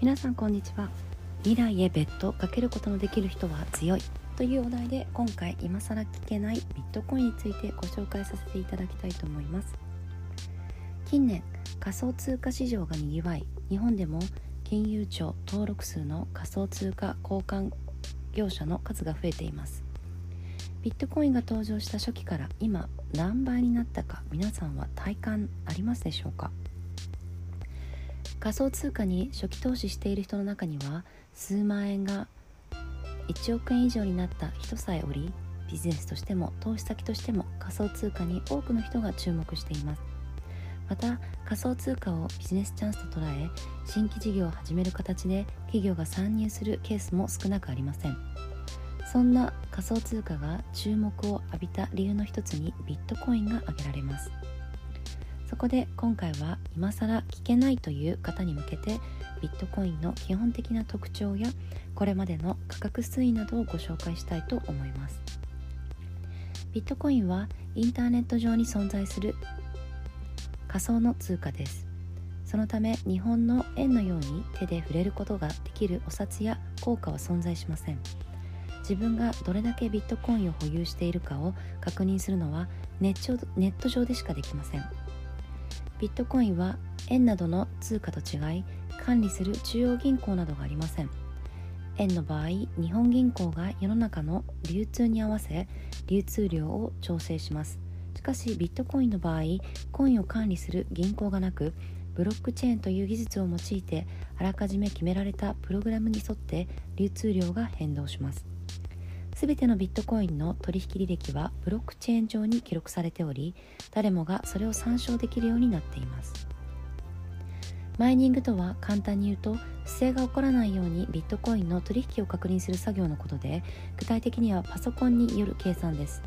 皆さんこんにちは。未来へ別途かけることのできる人は強い。というお題で今回今更聞けないビットコインについてご紹介させていただきたいと思います。近年仮想通貨市場がにぎわい。日本でも金融庁登録数の仮想通貨交換業者の数が増えています。ビットコインが登場した初期から今何倍になったか皆さんは体感ありますでしょうか？仮想通貨に初期投資している人の中には数万円が1億円以上になった人さえおりビジネスとしても投資先としても仮想通貨に多くの人が注目しています。また仮想通貨をビジネスチャンスと捉え新規事業を始める形で企業が参入するケースも少なくありません。そんな仮想通貨が注目を浴びた理由の一つにビットコインが挙げられます。そこで今回は今更聞けないという方に向けてビットコインの基本的な特徴やこれまでの価格推移などをご紹介したいと思います。ビットコインはインターネット上に存在する仮想の通貨です。そのため日本の円のように手で触れることができるお札や硬貨は存在しません。自分がどれだけビットコインを保有しているかを確認するのはネット上でしかできません。ビットコインは円などの通貨と違い管理する中央銀行などがありません。円の場合日本銀行が世の中の流通に合わせ流通量を調整します。しかしビットコインの場合コインを管理する銀行がなくブロックチェーンという技術を用いてあらかじめ決められたプログラムに沿って流通量が変動します。すべてのビットコインの取引履歴はブロックチェーン上に記録されており誰もがそれを参照できるようになっています。マイニングとは簡単に言うと不正が起こらないようにビットコインの取引を確認する作業のことで具体的にはパソコンによる計算です。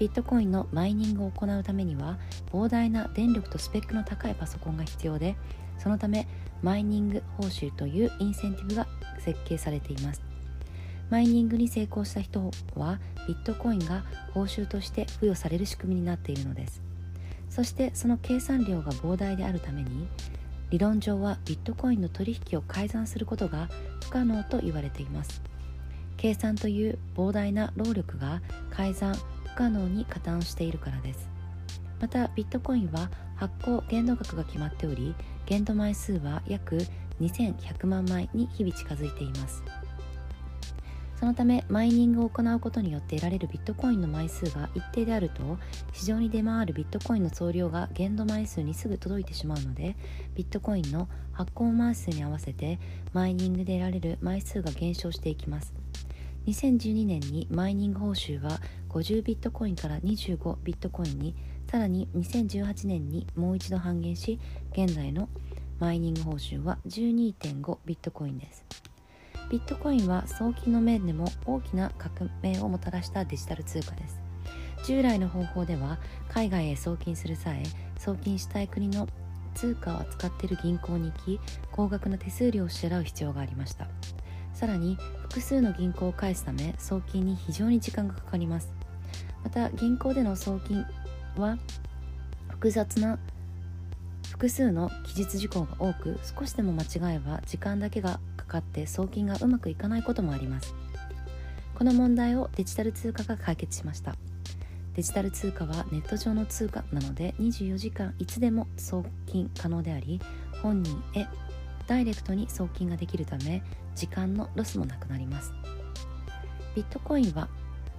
ビットコインのマイニングを行うためには膨大な電力とスペックの高いパソコンが必要でそのためマイニング報酬というインセンティブが設計されています。マイニングに成功した人はビットコインが報酬として付与される仕組みになっているのです。そしてその計算量が膨大であるために理論上はビットコインの取引を改ざんすることが不可能と言われています。計算という膨大な労力が改ざん不可能に加担しているからです。またビットコインは発行限度額が決まっており限度枚数は約2100万枚に日々近づいています。そのためマイニングを行うことによって得られるビットコインの枚数が一定であると市場に出回るビットコインの総量が限度枚数にすぐ届いてしまうのでビットコインの発行枚数に合わせてマイニングで得られる枚数が減少していきます。2012年にマイニング報酬は50ビットコインから25ビットコインにさらに2018年にもう一度半減し現在のマイニング報酬は12.5ビットコインです。ビットコインは送金の面でも大きな革命をもたらしたデジタル通貨です。従来の方法では海外へ送金する際送金したい国の通貨を扱っている銀行に行き高額な手数料を支払う必要がありました。さらに複数の銀行を返すため送金に非常に時間がかかります。また銀行での送金は複雑な複数の記述事項が多く少しでも間違えば時間だけがかって送金がうまくいかないこともあります。この問題をデジタル通貨が解決しました。デジタル通貨はネット上の通貨なので24時間いつでも送金可能であり本人へダイレクトに送金ができるため時間のロスもなくなります。ビットコインは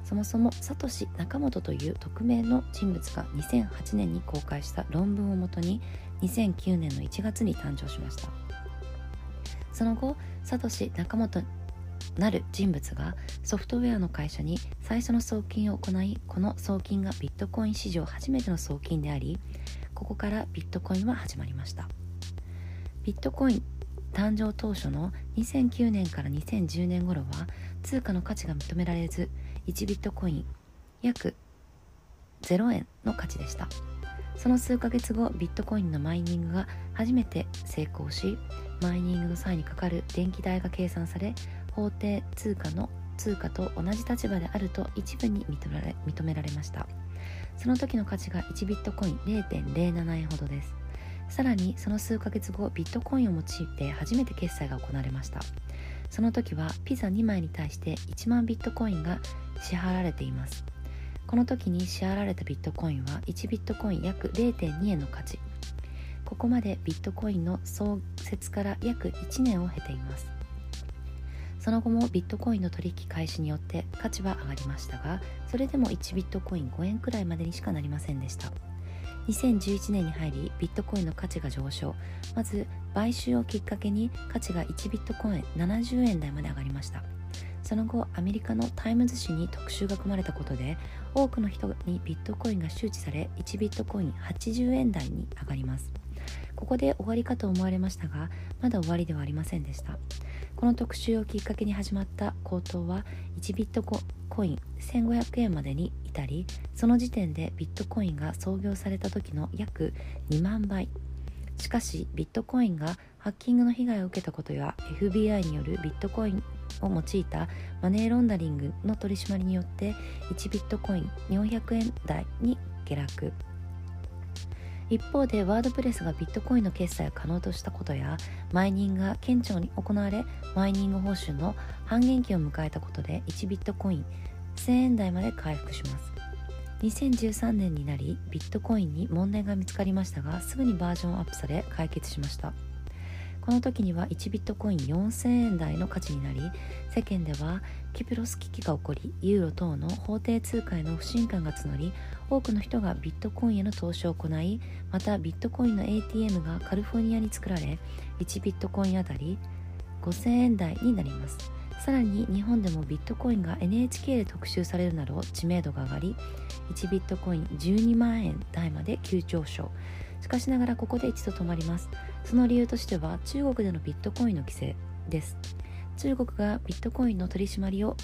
そもそもサトシ・ナカモトという匿名の人物が2008年に公開した論文をもとに2009年の1月に誕生しました。その後サトシ仲本なる人物がソフトウェアの会社に最初の送金を行いこの送金がビットコイン史上初めての送金でありここからビットコインは始まりました。ビットコイン誕生当初の2009年から2010年頃は通貨の価値が認められず1ビットコイン約0円の価値でした。その数ヶ月後ビットコインのマイニングが初めて成功しマイニングの際にかかる電気代が計算され法定通貨の通貨と同じ立場であると一部に認められ認められました。その時の価値が1ビットコイン0.07円ほどです。さらにその数ヶ月後ビットコインを用いて初めて決済が行われました。その時はピザ2枚に対して1万ビットコインが支払われています。この時に支払われたビットコインは1ビットコイン約0.2円の価値。ここまでビットコインの創設から約1年を経ています。その後もビットコインの取引開始によって価値は上がりましたがそれでも1ビットコイン5円くらいまでにしかなりませんでした。2011年に入りビットコインの価値が上昇。まず買収をきっかけに価値が1ビットコイン70円台まで上がりました。その後アメリカのタイムズ紙に特集が組まれたことで多くの人にビットコインが周知され1ビットコイン80円台に上がります。ここで終わりかと思われましたがまだ終わりではありませんでした。この特集をきっかけに始まった高騰は1ビットコイン1500円までに至りその時点でビットコインが創業された時の約2万倍。しかしビットコインがハッキングの被害を受けたことや FBI によるビットコインを用いたマネーロンダリングの取り締まりによって1ビットコイン400円台に下落。一方でワードプレスがビットコインの決済を可能としたことやマイニングが顕著に行われマイニング報酬の半減期を迎えたことで1ビットコイン1000円台まで回復します。2013年になりビットコインに問題が見つかりましたがすぐにバージョンアップされ解決しました。この時には1ビットコイン4000円台の価値になり世間ではキプロス危機が起こりユーロ等の法定通貨への不信感が募り多くの人がビットコインへの投資を行いまたビットコインの ATM がカリフォルニアに作られ1ビットコインあたり5000円台になります。さらに日本でもビットコインが NHK で特集されるなど知名度が上がり1ビットコイン12万円台まで急上昇。しかしながらここで一度止まります。その理由としては中国でのビットコインの規制です。中国がビットコインの取り締まりを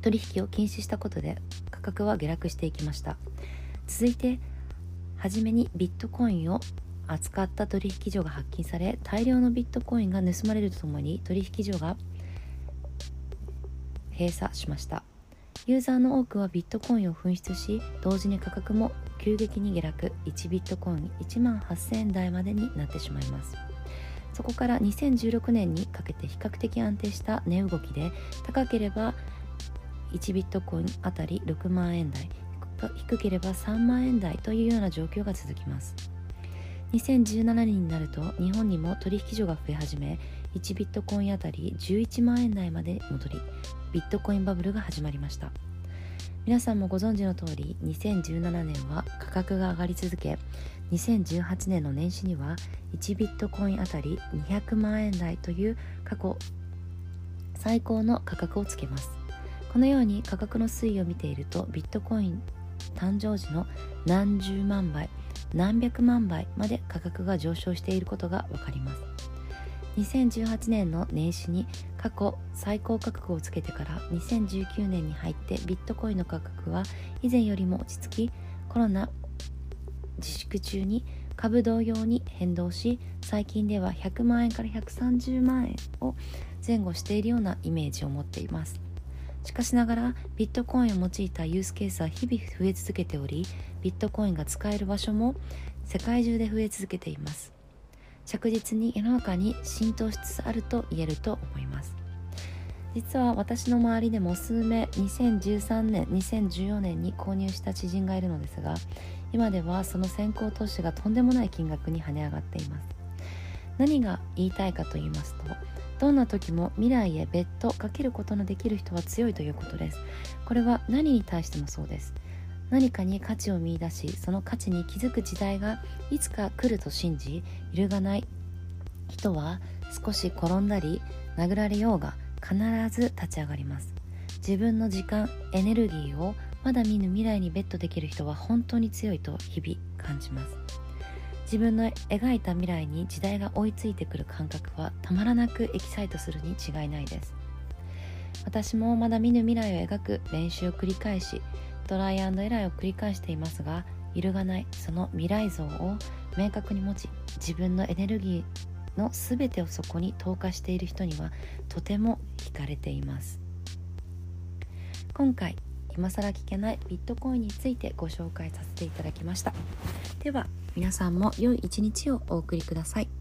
取引を禁止したことで価格は下落していきました。続いて初めにビットコインを扱った取引所が発禁され大量のビットコインが盗まれるとともに取引所が閉鎖しました。ユーザーの多くはビットコインを紛失し同時に価格も急激に下落1ビットコイン1万8000円台までになってしまいます。そこから2016年にかけて比較的安定した値動きで高ければ1ビットコインあたり6万円台低ければ3万円台というような状況が続きます。2017年になると日本にも取引所が増え始め1ビットコインあたり11万円台まで戻りビットコインバブルが始まりました。皆さんもご存知の通り2017年は価格が上がり続け2018年の年始には1ビットコインあたり200万円台という過去最高の価格をつけます。このように価格の推移を見ているとビットコイン誕生時の何十万倍何百万倍まで価格が上昇していることが分かります。2018年の年始に過去最高価格をつけてから2019年に入ってビットコインの価格は以前よりも落ち着きコロナ自粛中に株同様に変動し最近では100万円から130万円を前後しているようなイメージを持っています。しかしながらビットコインを用いたユースケースは日々増え続けておりビットコインが使える場所も世界中で増え続けています。着実に世の中に浸透しつつあると言えると思います。実は私の周りでも数名2013年2014年に購入した知人がいるのですが今ではその先行投資がとんでもない金額に跳ね上がっています。何が言いたいかと言いますとどんな時も未来へ別途かけることのできる人は強いということです。これは何に対してもそうです。何かに価値を見いだしその価値に気づく時代がいつか来ると信じ揺るがない人は少し転んだり殴られようが必ず立ち上がります。自分の時間エネルギーをまだ見ぬ未来にベットできる人は本当に強いと日々感じます。自分の描いた未来に時代が追いついてくる感覚はたまらなくエキサイトするに違いないです私もまだ見ぬ未来を描く練習を繰り返しトライアンドエラーを繰り返していますが揺るがないその未来像を明確に持ち自分のエネルギーの全てをそこに投下している人にはとても惹かれています今回今更聞けないビットコインについてご紹介させていただきましたでは皆さんも良い一日をお送りください。